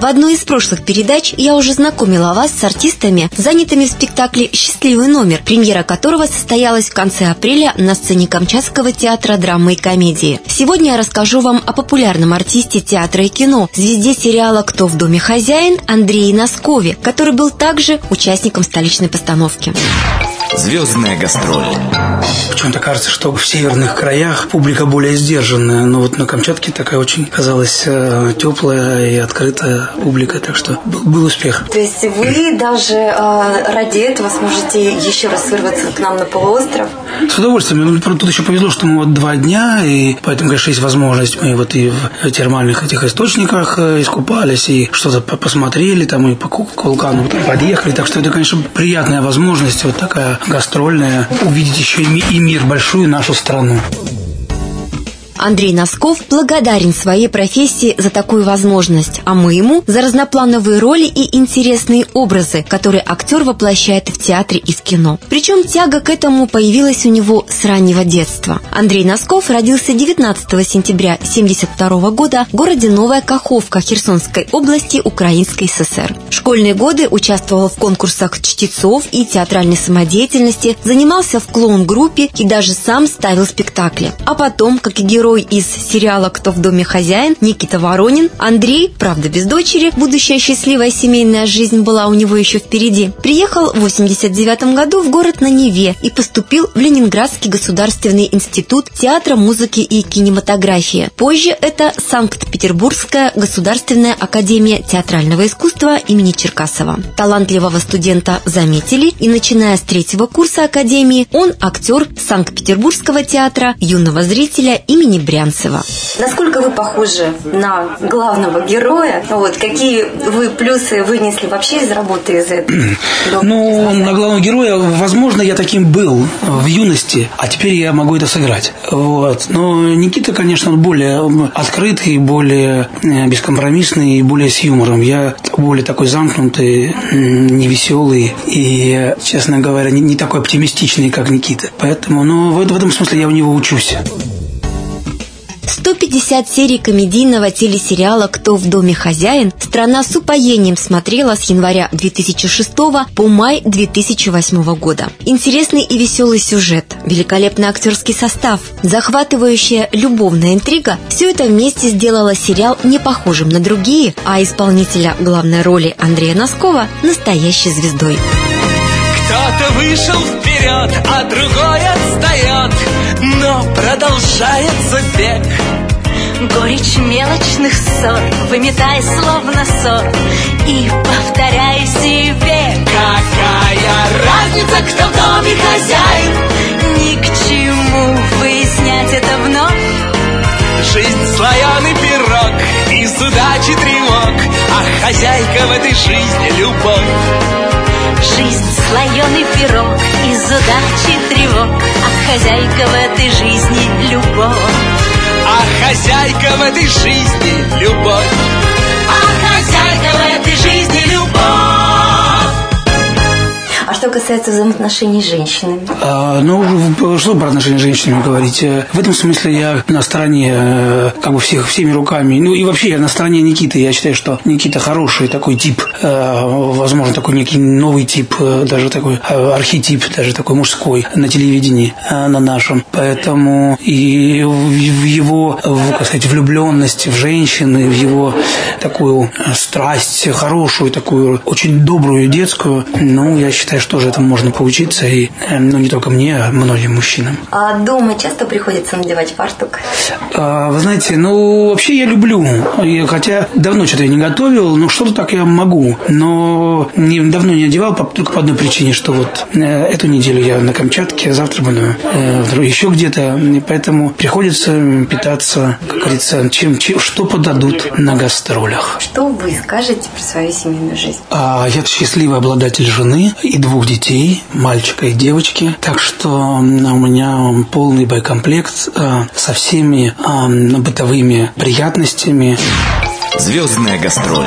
В одной из прошлых передач я уже знакомила вас с артистами, занятыми в спектакле «Счастливый номер», премьера которого состоялась в конце апреля на сцене Камчатского театра драмы и комедии. Сегодня я расскажу вам о популярном артисте театра и кино, звезде сериала «Кто в доме хозяин» Андрее Носкове, который был также участником столичной постановки. Звездная гастроль. Почему-то кажется, что в северных краях публика более сдержанная, но вот на Камчатке такая очень казалась э, теплая и открытая публика, так что был, был успех. То есть вы даже э, ради этого сможете еще раз вырваться к нам на полуостров? С удовольствием. Ну, тут еще повезло, что мы вот два дня, и поэтому, конечно, есть возможность. Мы вот и в термальных этих источниках э, искупались, и что-то посмотрели, там и по вулкану подъехали. Так что это, конечно, приятная возможность вот такая гастрольная, увидеть еще и мир, большую нашу страну. Андрей Носков благодарен своей профессии за такую возможность, а мы ему за разноплановые роли и интересные образы, которые актер воплощает в театре и в кино. Причем тяга к этому появилась у него с раннего детства. Андрей Носков родился 19 сентября 1972 года в городе Новая Каховка Херсонской области Украинской ССР. В школьные годы участвовал в конкурсах чтецов и театральной самодеятельности, занимался в клоун-группе и даже сам ставил спектакли. А потом, как и герой герой из сериала «Кто в доме хозяин» Никита Воронин. Андрей, правда без дочери, будущая счастливая семейная жизнь была у него еще впереди. Приехал в 89 году в город на Неве и поступил в Ленинградский государственный институт театра, музыки и кинематографии. Позже это Санкт-Петербургская государственная академия театрального искусства имени Черкасова. Талантливого студента заметили, и начиная с третьего курса академии он актер Санкт-Петербургского театра юного зрителя имени Брянцева. Насколько вы похожи на главного героя? Вот, какие вы плюсы вынесли вообще из работы из этого? Ну, на главного героя, возможно, я таким был в юности, а теперь я могу это сыграть. Вот. Но Никита, конечно, более открытый, более э, бескомпромиссный и более с юмором. Я более такой замкнутый, невеселый и, честно говоря, не, такой оптимистичный, как Никита. Поэтому, ну, в этом смысле я у него учусь. 150 серий комедийного телесериала «Кто в доме хозяин» страна с упоением смотрела с января 2006 по май 2008 года. Интересный и веселый сюжет, великолепный актерский состав, захватывающая любовная интрига – все это вместе сделало сериал не похожим на другие, а исполнителя главной роли Андрея Носкова – настоящей звездой. Кто-то вышел вперед, а другой отстает Но продолжается бег. Горечь мелочных ссор Выметай словно ссор И повторяй себе Какая разница, кто в доме хозяин? Ни к чему выяснять это вновь. Жизнь слоеный пирог Из удачи тревог. А хозяйка в этой жизни любовь Жизнь. Слоеный пирог Из удачи тревог. А хозяйка в этой жизни любовь. А хозяйка в этой жизни любовь. А хозяйка в этой жизни любовь что касается взаимоотношений с женщинами? А, ну, что про отношения с женщинами говорить? Э, в этом смысле я на стороне э, как бы всех, всеми руками. Ну, и вообще я на стороне Никиты. Я считаю, что Никита хороший такой тип. Э, возможно, такой некий новый тип, даже такой архетип, даже такой мужской на телевидении на нашем. Поэтому и в его, как сказать, влюбленность в женщины, в его такую страсть хорошую, такую очень добрую детскую, ну, я считаю, что тоже этому можно поучиться, и, э, ну, не только мне, а многим мужчинам. А дома часто приходится надевать фартук? А, вы знаете, ну, вообще я люблю, и, хотя давно что-то я не готовил, но что-то так я могу, но не, давно не одевал только по одной причине, что вот э, эту неделю я на Камчатке, а завтра буду э, еще где-то, и поэтому приходится питаться, как говорится, чем, чем, что подадут на гастролях. Что вы скажете про свою семейную жизнь? А, я счастливый обладатель жены и двух двух детей, мальчика и девочки. Так что у меня полный боекомплект э, со всеми бытовыми приятностями. Звездная гастроль.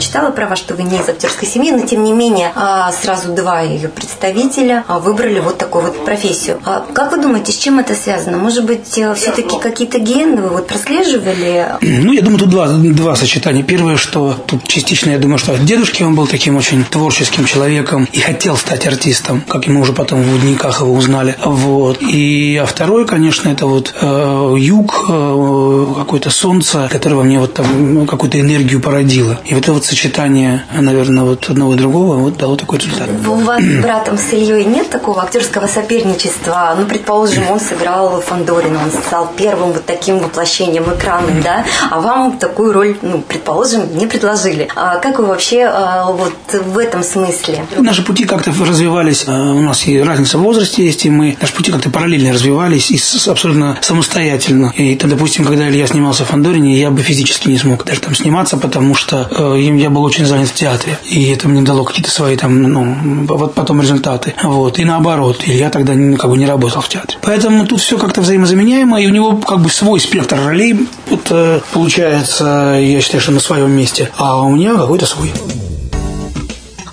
Читала про вас, что вы не из актерской семьи, но тем не менее а, сразу два ее представителя а, выбрали вот такую вот профессию. А как вы думаете, с чем это связано? Может быть, э, все-таки какие-то гены вы вот прослеживали? Ну, я думаю, тут два, два сочетания. Первое, что тут частично, я думаю, что от дедушки он был таким очень творческим человеком и хотел стать артистом, как мы уже потом в дневниках его узнали. Вот. И а второе, конечно, это вот э, юг, э, какое-то солнце, которое во мне вот там ну, какую-то энергию породило. И вот это вот сочетание, наверное, вот одного и другого вот дало такой результат. У вас с братом с Ильей нет такого актерского соперничества? Ну, предположим, он сыграл Фандорина, он стал первым вот таким воплощением экрана, да? А вам такую роль, ну, предположим, не предложили. А как вы вообще а, вот в этом смысле? Наши пути как-то развивались. А, у нас и разница в возрасте есть, и мы наши пути как-то параллельно развивались и абсолютно самостоятельно. И, там, допустим, когда Илья снимался в Фандорине, я бы физически не смог даже там сниматься, потому что э, я был очень занят в театре. И это мне дало какие-то свои там, ну, вот потом результаты. Вот. И наоборот, Илья тогда как бы не работал в театре. Поэтому тут все как-то взаимозаменяемо, и у него как бы свой спектр ролей. Вот, э, получается, я считаю, что на своем месте. А у меня какой-то свой.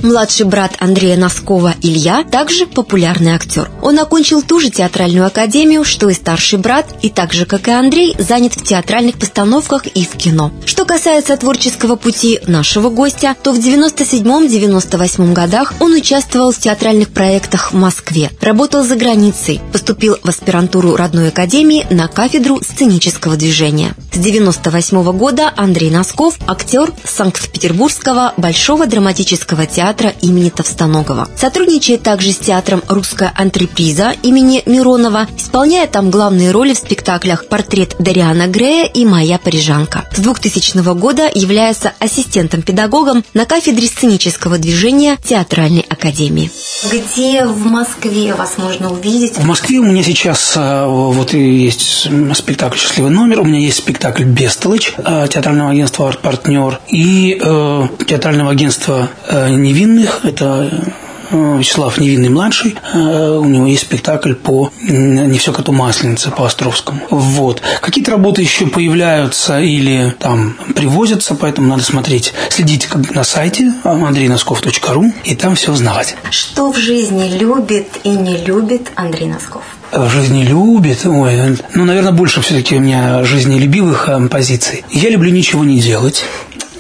Младший брат Андрея Носкова Илья также популярный актер. Он окончил ту же театральную академию, что и старший брат, и так же, как и Андрей, занят в театральных постановках и в кино. Что касается творческого пути нашего гостя, то в 97-98 годах он участвовал в театральных проектах в Москве, работал за границей, поступил в аспирантуру родной академии на кафедру сценического движения. С 98 года Андрей Носков – актер Санкт-Петербургского Большого драматического театра имени Товстоногова. Сотрудничает также с театром «Русская антреприза» имени Миронова, исполняя там главные роли в спектаклях «Портрет Дариана Грея» и «Моя парижанка». С 2000 года является ассистентом-педагогом на кафедре сценического движения Театральной академии. Где в Москве вас можно увидеть? В Москве у меня сейчас э, вот есть спектакль «Счастливый номер», у меня есть спектакль «Бестолыч» э, театрального агентства «Арт-партнер» и э, театрального агентства «Невидимый невинных. Это э, Вячеслав Невинный младший. Э, у него есть спектакль по «Не все коту масленица» по Островскому. Вот. Какие-то работы еще появляются или там привозятся, поэтому надо смотреть, следить на сайте андрейносков.ру и там все узнавать. Что в жизни любит и не любит Андрей Носков? в жизни любит. Ой, ну, наверное, больше все-таки у меня жизнелюбивых э, позиций. Я люблю ничего не делать.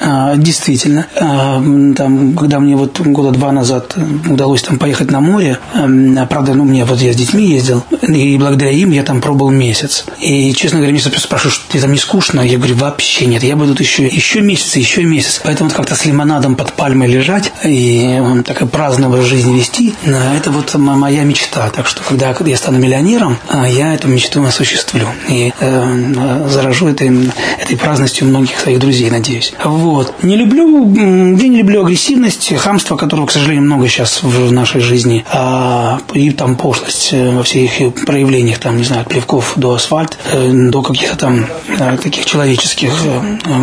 А, действительно. А, там, когда мне вот года два назад удалось там поехать на море, а, правда, ну, мне вот я с детьми ездил, и благодаря им я там пробыл месяц. И, честно говоря, мне спрашивают, что тебе там не скучно? Я говорю, вообще нет, я буду тут еще, еще месяц, еще месяц. Поэтому вот как-то с лимонадом под пальмой лежать и так и праздновать жизнь вести, это вот моя мечта. Так что, когда я стану миллионером, я эту мечту осуществлю. И э, заражу этой, этой праздностью многих своих друзей, надеюсь. Вот. Вот. Не люблю, я не люблю агрессивность, хамство, которого, к сожалению, много сейчас в нашей жизни, а, и там пошлость э, во всех их проявлениях, там, не знаю, от плевков до асфальт, э, до каких-то там э, таких человеческих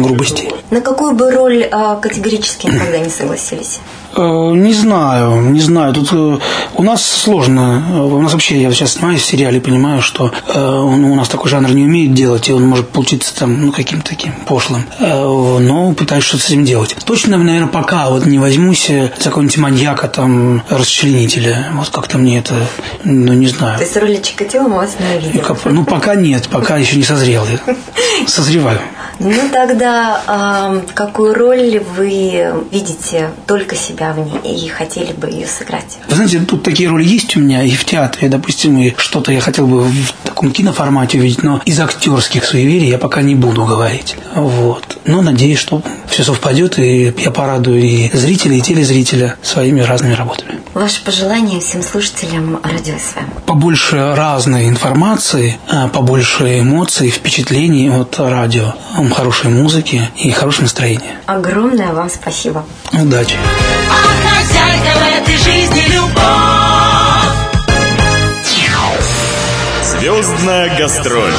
грубостей. На какую бы роль а, категорически никогда не согласились? Э, не знаю, не знаю. Тут э, у нас сложно. У нас вообще, я сейчас снимаюсь в сериале, понимаю, что э, он, у нас такой жанр не умеет делать, и он может получиться там, ну, каким-то таким пошлым. Но пытаюсь что-то с этим делать. Точно, наверное, пока вот не возьмусь за какого-нибудь маньяка, там, расчленителя. Вот как-то мне это, ну, не знаю. То есть роли Чикатило мы вас не видели? Ну, пока нет, пока еще не созрел. Созреваю. Ну, тогда э, какую роль вы видите только себя в ней и хотели бы ее сыграть? Вы знаете, тут такие роли есть у меня и в театре, допустим, и что-то я хотел бы в таком киноформате увидеть, но из актерских суеверий я пока не буду говорить. Вот. Но надеюсь, что все совпадет, и я порадую и зрителей, и телезрителя своими разными работами. Ваше пожелание всем слушателям радио СВ? Побольше разной информации, а, побольше эмоций, впечатлений от радио, хорошей музыки и хорошего настроения. Огромное вам спасибо. Удачи. А хозяйка в этой жизни любовь. Звездная гастроль.